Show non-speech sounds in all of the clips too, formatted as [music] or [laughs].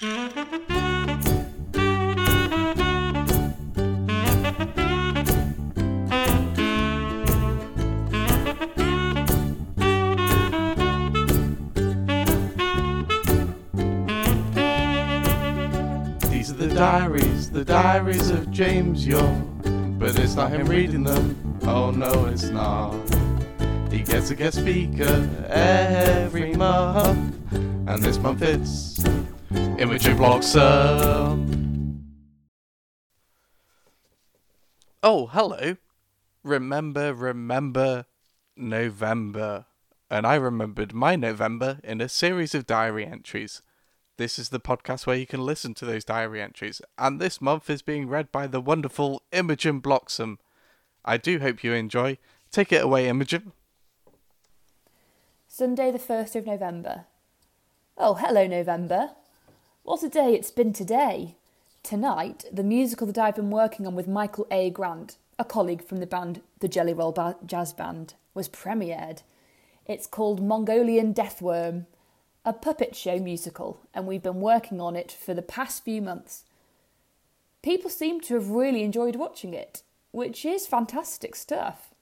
These are the diaries, the diaries of James Young. But it's not him reading them, oh no, it's not. He gets a guest speaker every month, and this month it's Imogen Bloxham. Oh, hello. Remember, remember November. And I remembered my November in a series of diary entries. This is the podcast where you can listen to those diary entries, and this month is being read by the wonderful Imogen Bloxham. I do hope you enjoy. Take it away, Imogen. Sunday, the 1st of November. Oh, hello, November. What a day it's been today. Tonight, the musical that I've been working on with Michael A. Grant, a colleague from the band The Jelly Roll ba- Jazz Band, was premiered. It's called Mongolian Deathworm, a puppet show musical, and we've been working on it for the past few months. People seem to have really enjoyed watching it, which is fantastic stuff.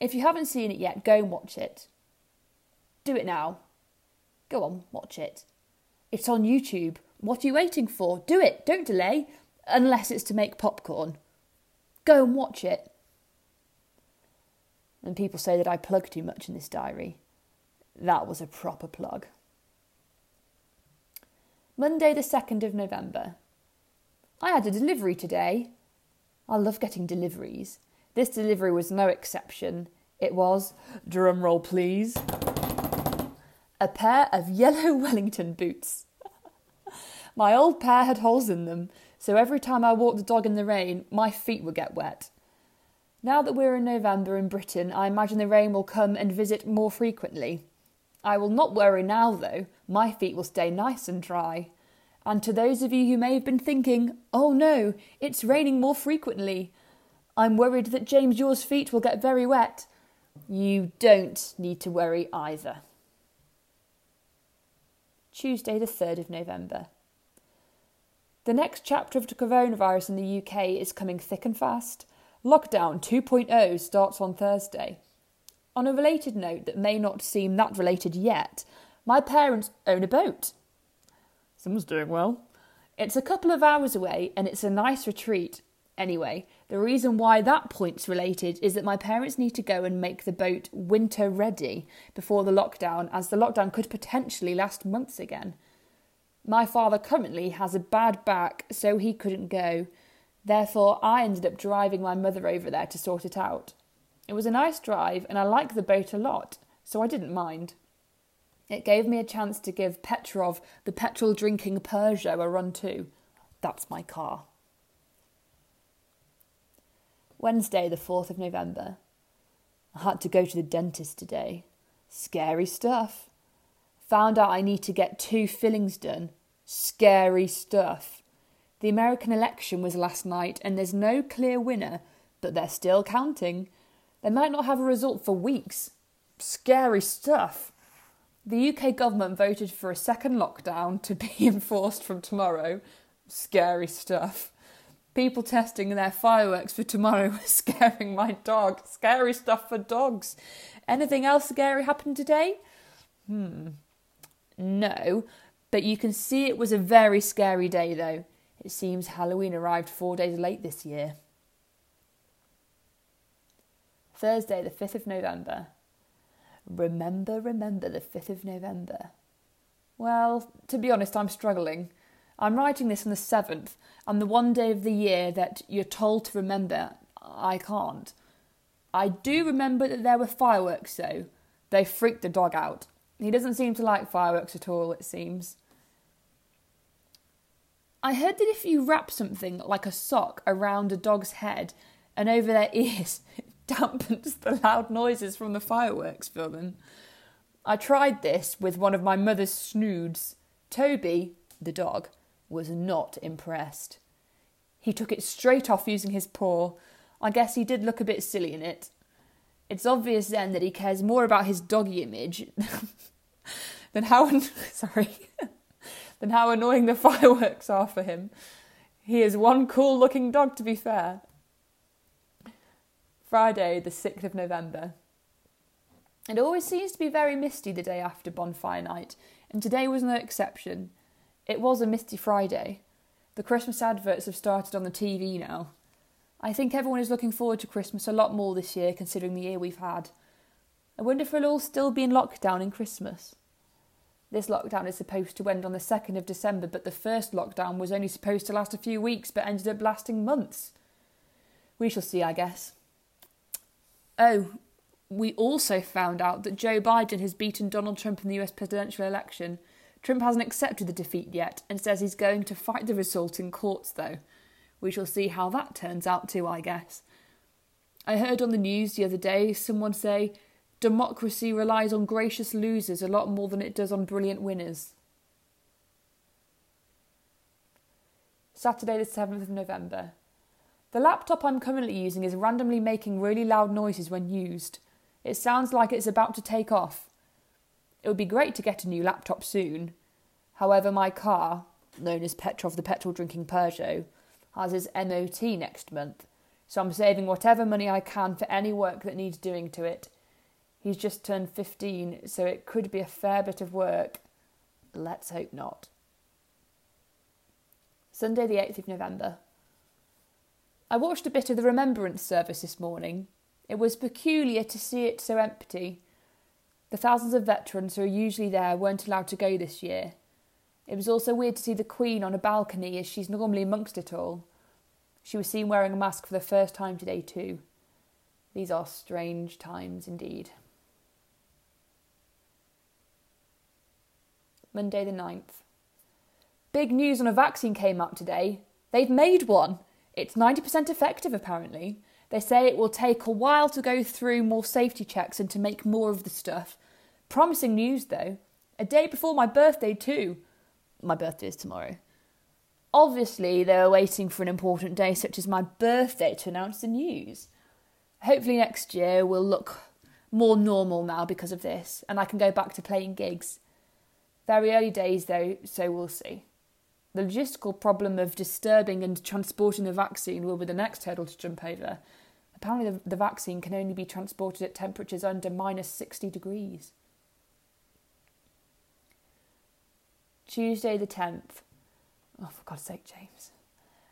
If you haven't seen it yet, go and watch it. Do it now. Go on, watch it. It's on YouTube. What are you waiting for? Do it, don't delay, unless it's to make popcorn. Go and watch it. And people say that I plug too much in this diary. That was a proper plug. Monday, the 2nd of November. I had a delivery today. I love getting deliveries. This delivery was no exception. It was, drum roll please, a pair of [laughs] yellow Wellington boots. [laughs] my old pair had holes in them, so every time I walked the dog in the rain, my feet would get wet. Now that we're in November in Britain, I imagine the rain will come and visit more frequently. I will not worry now, though. My feet will stay nice and dry. And to those of you who may have been thinking, oh no, it's raining more frequently, I'm worried that James Young's feet will get very wet. You don't need to worry either. Tuesday, the 3rd of November. The next chapter of the coronavirus in the UK is coming thick and fast. Lockdown 2.0 starts on Thursday. On a related note that may not seem that related yet, my parents own a boat. Someone's doing well. It's a couple of hours away and it's a nice retreat. Anyway, the reason why that point's related is that my parents need to go and make the boat winter ready before the lockdown, as the lockdown could potentially last months again. My father currently has a bad back, so he couldn't go. Therefore, I ended up driving my mother over there to sort it out. It was a nice drive, and I like the boat a lot, so I didn't mind. It gave me a chance to give Petrov, the petrol drinking Peugeot, a run too. That's my car. Wednesday, the 4th of November. I had to go to the dentist today. Scary stuff. Found out I need to get two fillings done. Scary stuff. The American election was last night and there's no clear winner, but they're still counting. They might not have a result for weeks. Scary stuff. The UK government voted for a second lockdown to be [laughs] enforced from tomorrow. Scary stuff. People testing their fireworks for tomorrow [laughs] was scaring my dog. Scary stuff for dogs. Anything else scary happened today? Hmm. No, but you can see it was a very scary day though. It seems Halloween arrived four days late this year. Thursday, the 5th of November. Remember, remember the 5th of November. Well, to be honest, I'm struggling. I'm writing this on the 7th, and the one day of the year that you're told to remember, I can't. I do remember that there were fireworks, though. They freaked the dog out. He doesn't seem to like fireworks at all, it seems. I heard that if you wrap something like a sock around a dog's head and over their [laughs] ears, it dampens the loud noises from the fireworks for them. I tried this with one of my mother's snoods. Toby, the dog, was not impressed. He took it straight off using his paw. I guess he did look a bit silly in it. It's obvious then that he cares more about his doggy image [laughs] than how [laughs] sorry [laughs] than how annoying the fireworks are for him. He is one cool looking dog, to be fair. Friday, the 6th of November. It always seems to be very misty the day after bonfire night, and today was no exception. It was a misty Friday. The Christmas adverts have started on the TV now. I think everyone is looking forward to Christmas a lot more this year, considering the year we've had. I wonder if we'll all still be in lockdown in Christmas. This lockdown is supposed to end on the 2nd of December, but the first lockdown was only supposed to last a few weeks but ended up lasting months. We shall see, I guess. Oh, we also found out that Joe Biden has beaten Donald Trump in the US presidential election. Trump hasn't accepted the defeat yet and says he's going to fight the result in courts, though. We shall see how that turns out, too, I guess. I heard on the news the other day someone say democracy relies on gracious losers a lot more than it does on brilliant winners. Saturday, the 7th of November. The laptop I'm currently using is randomly making really loud noises when used. It sounds like it's about to take off. It would be great to get a new laptop soon. However, my car, known as Petrov the petrol drinking Peugeot, has his MOT next month, so I'm saving whatever money I can for any work that needs doing to it. He's just turned 15, so it could be a fair bit of work. Let's hope not. Sunday, the 8th of November. I watched a bit of the Remembrance service this morning. It was peculiar to see it so empty. The thousands of veterans who are usually there weren't allowed to go this year. It was also weird to see the Queen on a balcony as she's normally amongst it all. She was seen wearing a mask for the first time today, too. These are strange times indeed. Monday the 9th. Big news on a vaccine came up today. They've made one. It's 90% effective, apparently. They say it will take a while to go through more safety checks and to make more of the stuff. Promising news, though. A day before my birthday, too. My birthday is tomorrow. Obviously, they were waiting for an important day such as my birthday to announce the news. Hopefully, next year will look more normal now because of this, and I can go back to playing gigs. Very early days, though, so we'll see. The logistical problem of disturbing and transporting the vaccine will be the next hurdle to jump over. Apparently, the, the vaccine can only be transported at temperatures under minus 60 degrees. Tuesday, the 10th. Oh, for God's sake, James.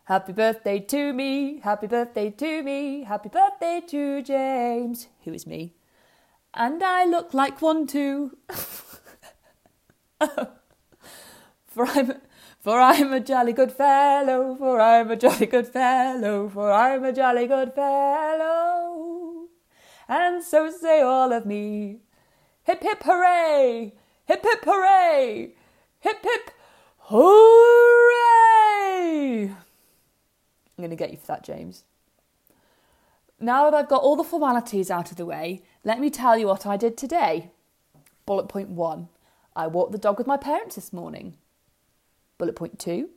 Happy birthday to me, happy birthday to me, happy birthday to James, who is me. And I look like one too. [laughs] for I'm for I'm a jolly good fellow, for I'm a jolly good fellow, for I'm a jolly good fellow. And so say all of me. Hip hip hooray! Hip hip hooray! Hip hip hooray! I'm going to get you for that, James. Now that I've got all the formalities out of the way, let me tell you what I did today. Bullet point one I walked the dog with my parents this morning. Bullet point two,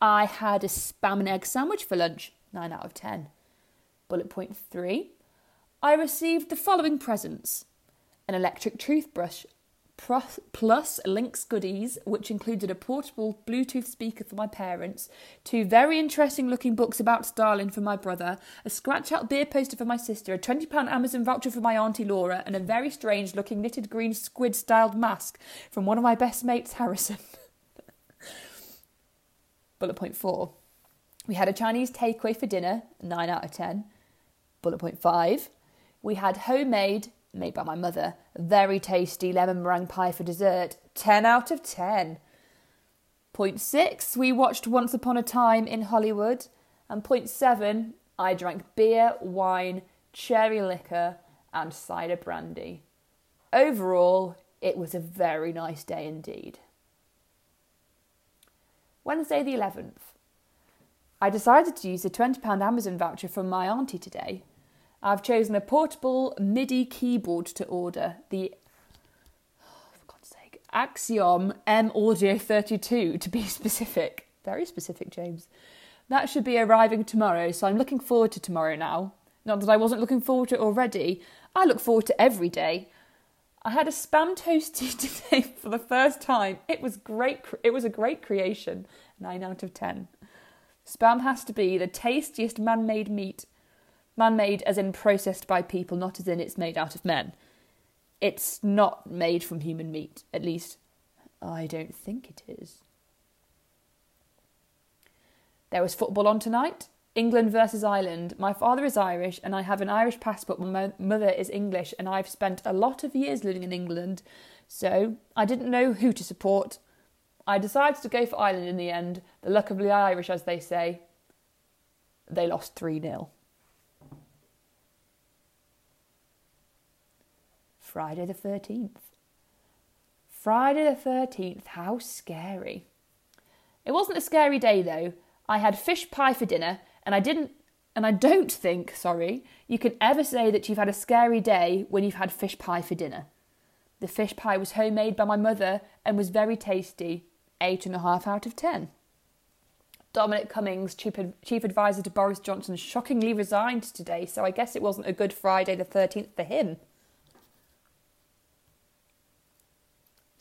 I had a spam and egg sandwich for lunch, 9 out of 10. Bullet point three, I received the following presents an electric toothbrush plus Lynx goodies, which included a portable Bluetooth speaker for my parents, two very interesting looking books about Stalin for my brother, a scratch out beer poster for my sister, a £20 Amazon voucher for my Auntie Laura, and a very strange looking knitted green squid styled mask from one of my best mates, Harrison. [laughs] Bullet point four. We had a Chinese takeaway for dinner, 9 out of 10. Bullet point five. We had homemade, made by my mother, very tasty lemon meringue pie for dessert, 10 out of 10. Point six. We watched Once Upon a Time in Hollywood. And point seven. I drank beer, wine, cherry liquor, and cider brandy. Overall, it was a very nice day indeed. Wednesday the 11th. I decided to use a £20 Amazon voucher from my auntie today. I've chosen a portable MIDI keyboard to order, the oh, for God's sake, Axiom M Audio 32 to be [laughs] specific. Very specific, James. That should be arriving tomorrow, so I'm looking forward to tomorrow now. Not that I wasn't looking forward to it already. I look forward to every day. I had a spam toasty [laughs] today for the first time. It was great. It was a great creation. Nine out of ten. Spam has to be the tastiest man-made meat. Man-made as in processed by people, not as in it's made out of men. It's not made from human meat. At least, I don't think it is. There was football on tonight. England versus Ireland. My father is Irish and I have an Irish passport. My mother is English and I've spent a lot of years living in England, so I didn't know who to support. I decided to go for Ireland in the end. The luck of the Irish, as they say. They lost 3 0. Friday the 13th. Friday the 13th, how scary. It wasn't a scary day though. I had fish pie for dinner and I didn't and I don't think, sorry, you can ever say that you've had a scary day when you've had fish pie for dinner. The fish pie was homemade by my mother and was very tasty. Eight and a half out of ten. Dominic Cummings, chief, chief advisor to Boris Johnson, shockingly resigned today, so I guess it wasn't a good Friday the 13th for him.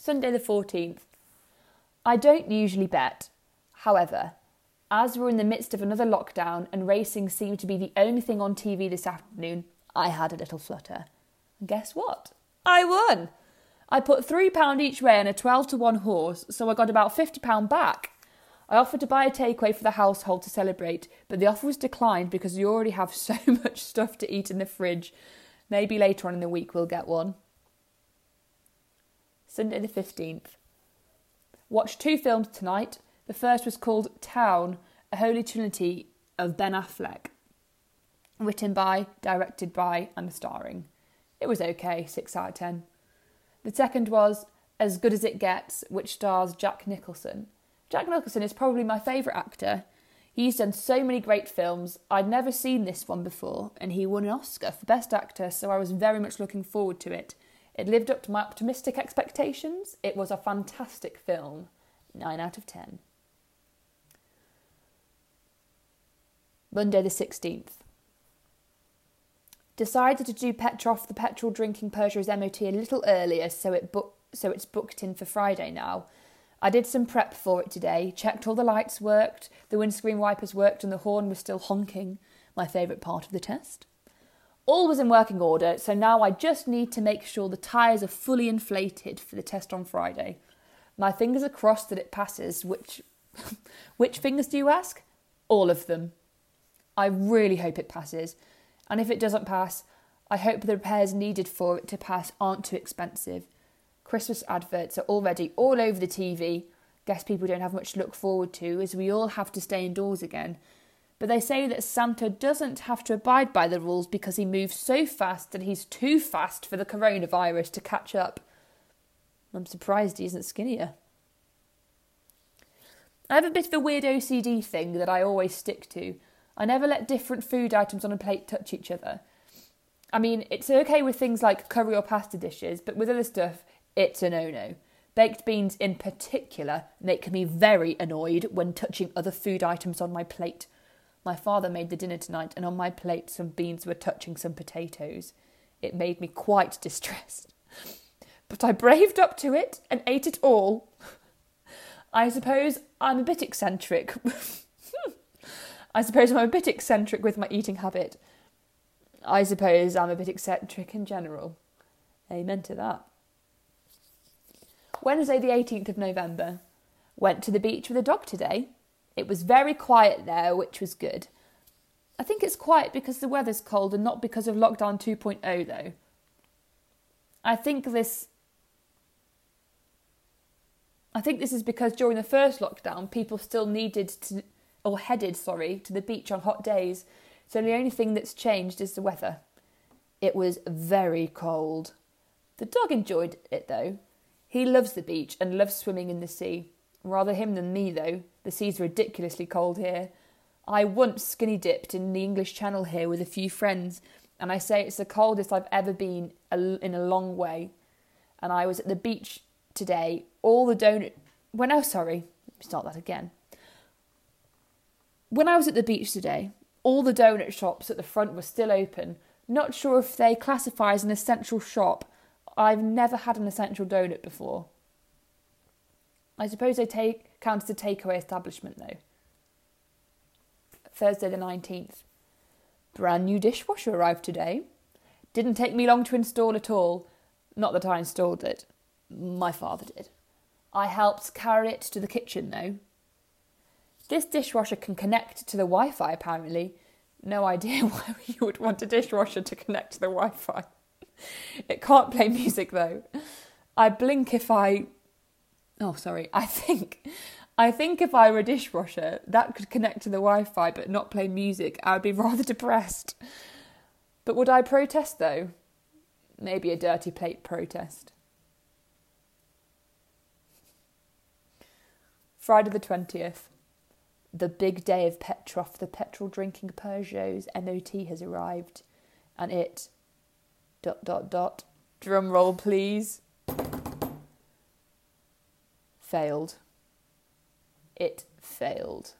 Sunday the 14th. I don't usually bet. However, as we're in the midst of another lockdown and racing seemed to be the only thing on TV this afternoon, I had a little flutter. And guess what? I won! I put £3 each way on a 12 to 1 horse, so I got about £50 back. I offered to buy a takeaway for the household to celebrate, but the offer was declined because we already have [laughs] so much stuff to eat in the fridge. Maybe later on in the week we'll get one. Sunday the 15th. Watched two films tonight. The first was called Town, a Holy Trinity of Ben Affleck. Written by, directed by, and starring. It was okay, 6 out of 10. The second was As Good as It Gets, which stars Jack Nicholson. Jack Nicholson is probably my favourite actor. He's done so many great films. I'd never seen this one before, and he won an Oscar for Best Actor, so I was very much looking forward to it. It lived up to my optimistic expectations. It was a fantastic film. 9 out of 10. Monday the 16th. Decided to do Petrov the petrol drinking Peugeot's MOT a little earlier so it bu- so it's booked in for Friday now. I did some prep for it today, checked all the lights worked, the windscreen wipers worked and the horn was still honking, my favourite part of the test. All was in working order, so now I just need to make sure the tyres are fully inflated for the test on Friday. My fingers are crossed that it passes, which [laughs] which fingers do you ask? All of them. I really hope it passes, and if it doesn't pass, I hope the repairs needed for it to pass aren't too expensive. Christmas adverts are already all over the TV. Guess people don't have much to look forward to as we all have to stay indoors again but they say that Santa doesn't have to abide by the rules because he moves so fast that he's too fast for the coronavirus to catch up. I'm surprised he isn't skinnier. I have a bit of a weird OCD thing that I always stick to. I never let different food items on a plate touch each other. I mean, it's okay with things like curry or pasta dishes, but with other stuff, it's a no no. Baked beans in particular make me very annoyed when touching other food items on my plate. My father made the dinner tonight, and on my plate some beans were touching some potatoes. It made me quite distressed. But I braved up to it and ate it all. I suppose I'm a bit eccentric. [laughs] I suppose I'm a bit eccentric with my eating habit. I suppose I'm a bit eccentric in general. Amen to that. Wednesday, the 18th of November. Went to the beach with a dog today. It was very quiet there, which was good. I think it's quiet because the weather's cold and not because of lockdown 2.0 though. I think this I think this is because during the first lockdown people still needed to or headed, sorry, to the beach on hot days. So the only thing that's changed is the weather. It was very cold. The dog enjoyed it though. He loves the beach and loves swimming in the sea. Rather him than me, though. The sea's ridiculously cold here. I once skinny dipped in the English Channel here with a few friends, and I say it's the coldest I've ever been in a long way. And I was at the beach today. All the donut. When was sorry, start that again. When I was at the beach today, all the donut shops at the front were still open. Not sure if they classify as an essential shop. I've never had an essential donut before. I suppose they take count as a takeaway establishment though. Thursday the 19th. Brand new dishwasher arrived today. Didn't take me long to install at all. Not that I installed it. My father did. I helped carry it to the kitchen though. This dishwasher can connect to the Wi Fi apparently. No [laughs] idea why [laughs] you would want a dishwasher to connect to the Wi Fi. It can't play music though. I blink if I. Oh, sorry. [laughs] I think. I think if I were a dishwasher, that could connect to the Wi Fi but not play music, I would be [laughs] rather depressed. But would I protest though? Maybe a dirty plate protest. Friday the 20th. The big day of Petrov, the petrol drinking Peugeot's MOT has arrived, and it. dot dot dot. Drum roll, please. Failed. It failed.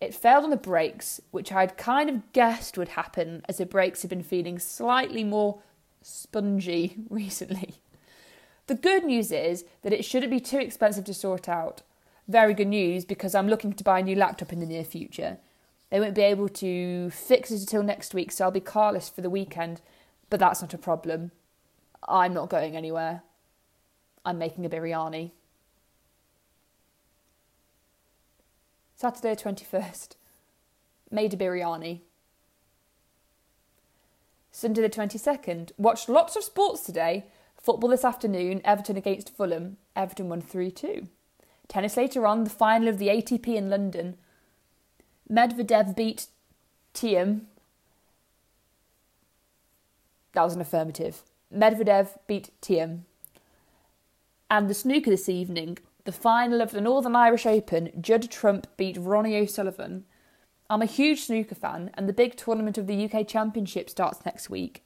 It failed on the brakes, which I'd kind of guessed would happen as the brakes had been feeling slightly more spongy [laughs] recently. The good news is that it shouldn't be too expensive to sort out. Very good news because I'm looking to buy a new laptop in the near future. They won't be able to fix it until next week, so I'll be carless for the weekend, but that's not a problem. I'm not going anywhere. I'm making a biryani. Saturday 21st. Made a biryani. Sunday the 22nd. Watched lots of sports today. Football this afternoon, Everton against Fulham. Everton won 3 2. Tennis later on, the final of the ATP in London. Medvedev beat Thiem. That was an affirmative. Medvedev beat Thiem. And the snooker this evening, the final of the Northern Irish Open, Judd Trump beat Ronnie O'Sullivan. I'm a huge snooker fan, and the big tournament of the UK Championship starts next week.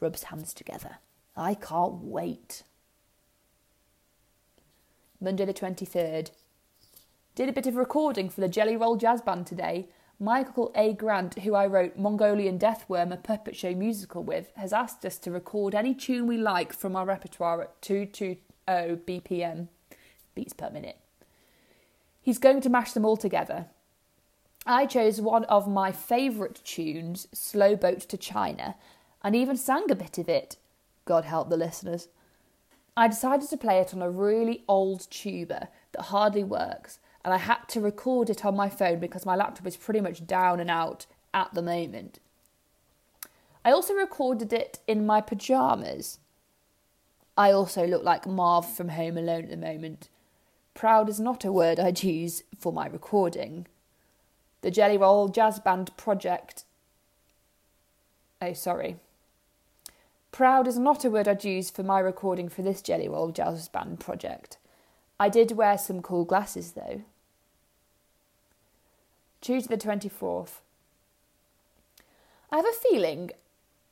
Rubs hands together. I can't wait. Monday the 23rd. Did a bit of recording for the Jelly Roll Jazz Band today. Michael A. Grant, who I wrote Mongolian Deathworm, a puppet show musical with, has asked us to record any tune we like from our repertoire at 220 BPM beats per minute. He's going to mash them all together. I chose one of my favourite tunes, Slow Boat to China, and even sang a bit of it. God help the listeners. I decided to play it on a really old tuba that hardly works, and I had to record it on my phone because my laptop is pretty much down and out at the moment. I also recorded it in my pyjamas. I also look like Marv from Home Alone at the moment. Proud is not a word I'd use for my recording. The Jelly Roll Jazz Band project. Oh, sorry. Proud is not a word I'd use for my recording for this Jelly Roll Jazz Band project. I did wear some cool glasses though. Tuesday the 24th. I have a feeling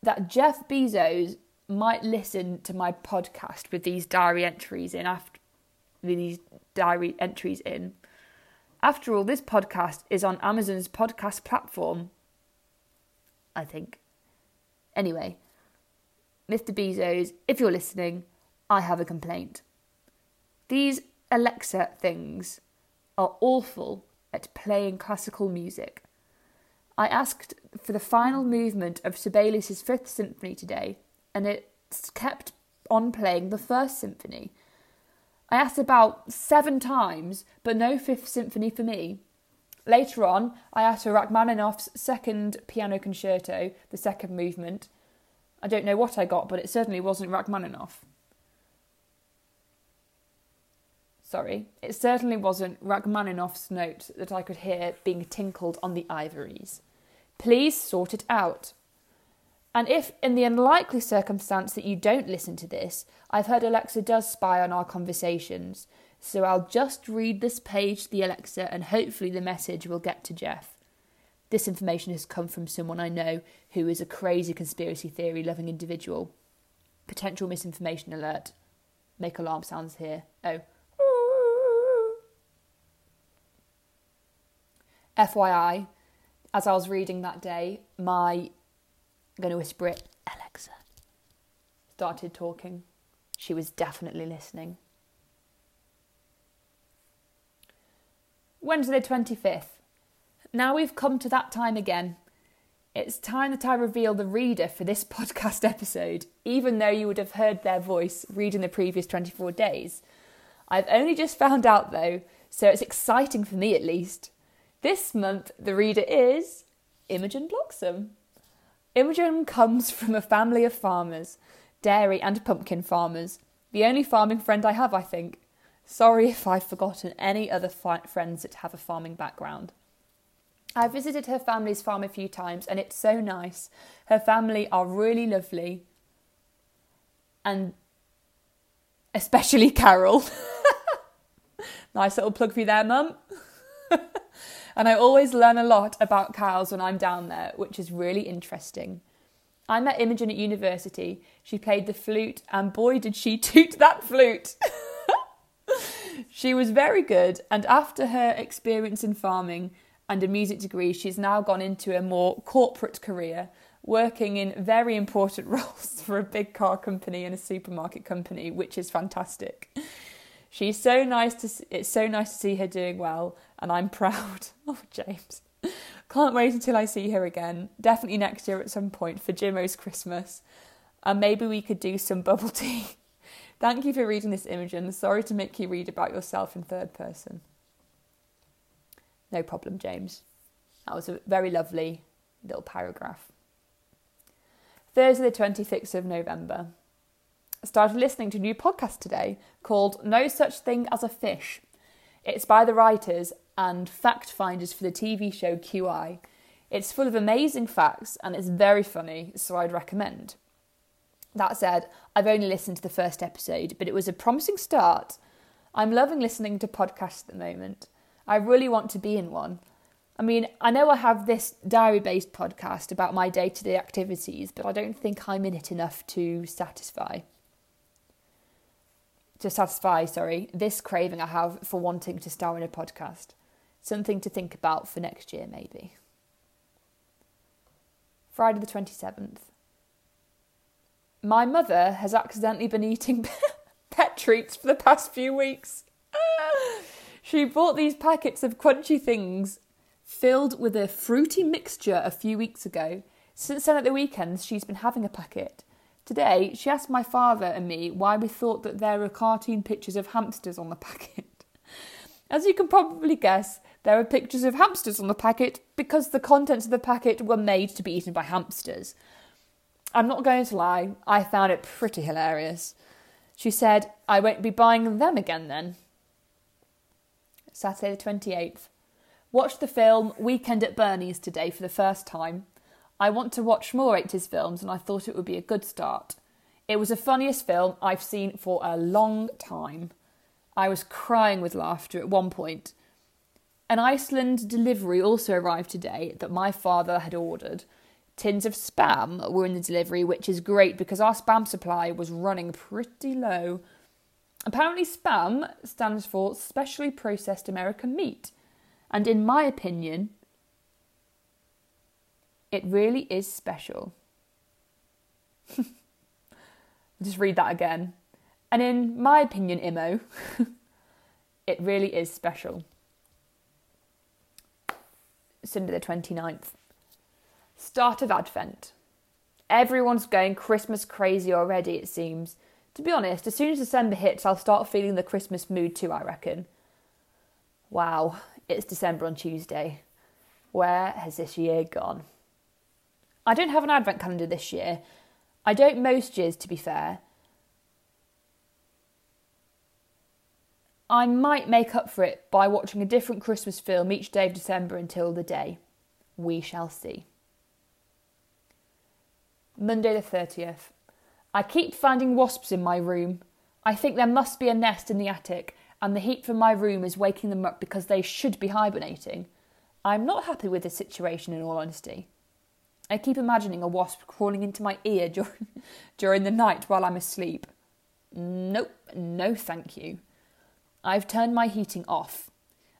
that Jeff Bezos might listen to my podcast with these diary entries in after with these diary entries in. After all, this podcast is on Amazon's podcast platform. I think. Anyway, Mr. Bezos, if you're listening, I have a complaint. These Alexa things are awful at playing classical music. I asked for the final movement of Sibelius's Fifth Symphony today, and it kept on playing the First Symphony. I asked about seven times, but no Fifth Symphony for me. Later on, I asked for Rachmaninoff's Second Piano Concerto, the second movement. I don't know what I got, but it certainly wasn't Rachmaninoff. Sorry, it certainly wasn't Rachmaninoff's note that I could hear being tinkled on the ivories. Please sort it out. And if, in the unlikely circumstance that you don't listen to this, I've heard Alexa does spy on our conversations, so I'll just read this page to the Alexa and hopefully the message will get to Jeff. This information has come from someone I know who is a crazy conspiracy theory loving individual. Potential misinformation alert. Make alarm sounds here. Oh. FYI, as I was reading that day, my I'm going to whisper it, Alexa. started talking. She was definitely listening. Wednesday, the 25th. Now we've come to that time again. It's time that I reveal the reader for this [laughs] podcast episode, even though you would have heard their voice reading the previous 24 days. I've only just found out though, so it's exciting for me at least. This month, the reader is Imogen Bloxham. Imogen comes from a family of farmers, dairy and pumpkin farmers. The only farming friend I have, I think. Sorry if I've forgotten any other fi- friends that have a farming background. I've visited her family's farm a few times and it's so nice. Her family are really lovely. And especially [laughs] Carol. [laughs] nice little plug for you there, Mum. [laughs] and I always learn a lot about cows when I'm down there, which is really interesting. I met Imogen at university. She played the flute, and boy, did she [laughs] toot that flute! [laughs] she was very good, and after her experience in farming and a music degree, she's now gone into a more corporate career, working in very important [laughs] roles for a big car company and a supermarket company, which is fantastic. She's so nice to it's so nice to see her doing well, and I'm [laughs] proud. Oh, James. Can't wait until I see her again. Definitely next year at some point for Jimo's Christmas. And maybe we could do some bubble [laughs] tea. Thank you for reading this Imogen. Sorry to make you read about yourself in third person. No problem, James. That was a very lovely little paragraph. Thursday, the 26th of November started listening to a new podcast today called No Such Thing as a Fish. It's by the writers and fact finders for the TV show QI. It's full of amazing facts and it's very funny, so I'd recommend. That said, I've only listened to the first episode, but it was a promising start. I'm loving listening to podcasts at the moment. I really want to be in one. I mean, I know I have this diary based podcast about my day to day activities, but I don't think I'm in it enough to satisfy to satisfy, sorry, this craving I have for wanting to star in a podcast. Something to think about for next year, maybe. Friday the 27th. My mother has accidentally been eating [laughs] pet treats for the past few weeks. [laughs] she bought these packets of crunchy things filled with a fruity mixture a few weeks ago. Since then, at the weekends, she's been having a packet. Today, she asked my father and me why we thought that there were cartoon pictures of hamsters on the packet. [laughs] As you can probably guess, there are pictures of hamsters on the packet because the contents of the packet were made to be eaten by hamsters. I'm not going to lie, I found it pretty hilarious. She said, I won't be buying them again then. Saturday the 28th. Watched the film Weekend at Bernie's today for the first time. I want to watch more 80s films and I thought it would be a good start. It was the funniest film I've seen for a long time. I was crying with laughter at one point. An Iceland delivery also arrived today that my father had ordered. Tins of spam were in the delivery, which is great because our spam supply was running pretty low. Apparently, spam stands for specially processed American meat, and in my opinion, it really is special. [laughs] Just read that again. And in my opinion, Imo, [laughs] it really is special. Sunday the 29th. Start of Advent. Everyone's going Christmas crazy already, it seems. To be honest, as soon as December hits, I'll start feeling the Christmas mood too, I reckon. Wow, it's December on Tuesday. Where has this year gone? I don't have an advent calendar this year. I don't most years, to be fair. I might make up for it by watching a different Christmas film each day of December until the day. We shall see. Monday the 30th. I keep finding wasps in my room. I think there must be a nest in the attic, and the heat from my room is waking them up because they should be hibernating. I'm not happy with this situation, in all honesty. I keep imagining a wasp crawling into my ear [laughs] during, during the night while I'm asleep. Nope, no thank you. I've turned my heating off.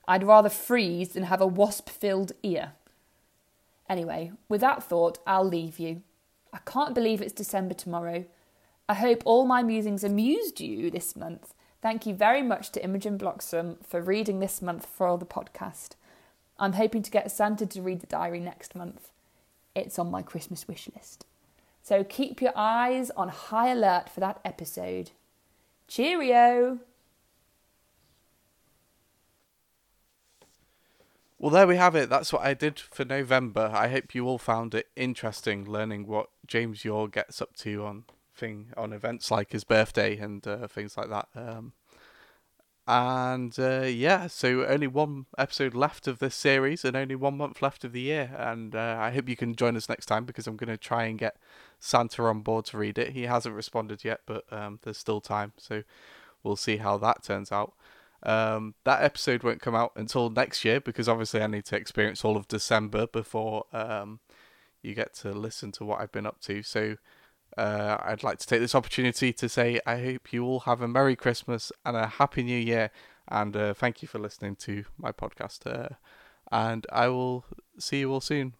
I'd rather freeze than have a wasp filled ear. Anyway, with that thought, I'll leave you. I can't believe it's December tomorrow. I hope all my musings amused you this month. Thank you very much to Imogen Bloxham for reading this month for the podcast. I'm hoping to get Santa to read the diary next month. It's on my Christmas wish list. So keep your eyes on high alert for that episode. Cheerio! Well, there we have it. That's what I did for November. I hope you all found it interesting learning what James Young gets up to on thing on events like his birthday and uh, things like that. Um, and uh, yeah, so only one episode left of this series and only one month left of the year. And uh, I hope you can join us next time because I'm going to try and get Santa on board to read it. He hasn't responded yet, but um, there's still time. So we'll see how that turns out. Um, that episode won't come out until next year because obviously I need to experience all of December before um, you get to listen to what I've been up to. So uh, I'd like to take this opportunity to say I hope you all have a Merry Christmas and a Happy New Year. And uh, thank you for listening to my podcast. Uh, and I will see you all soon.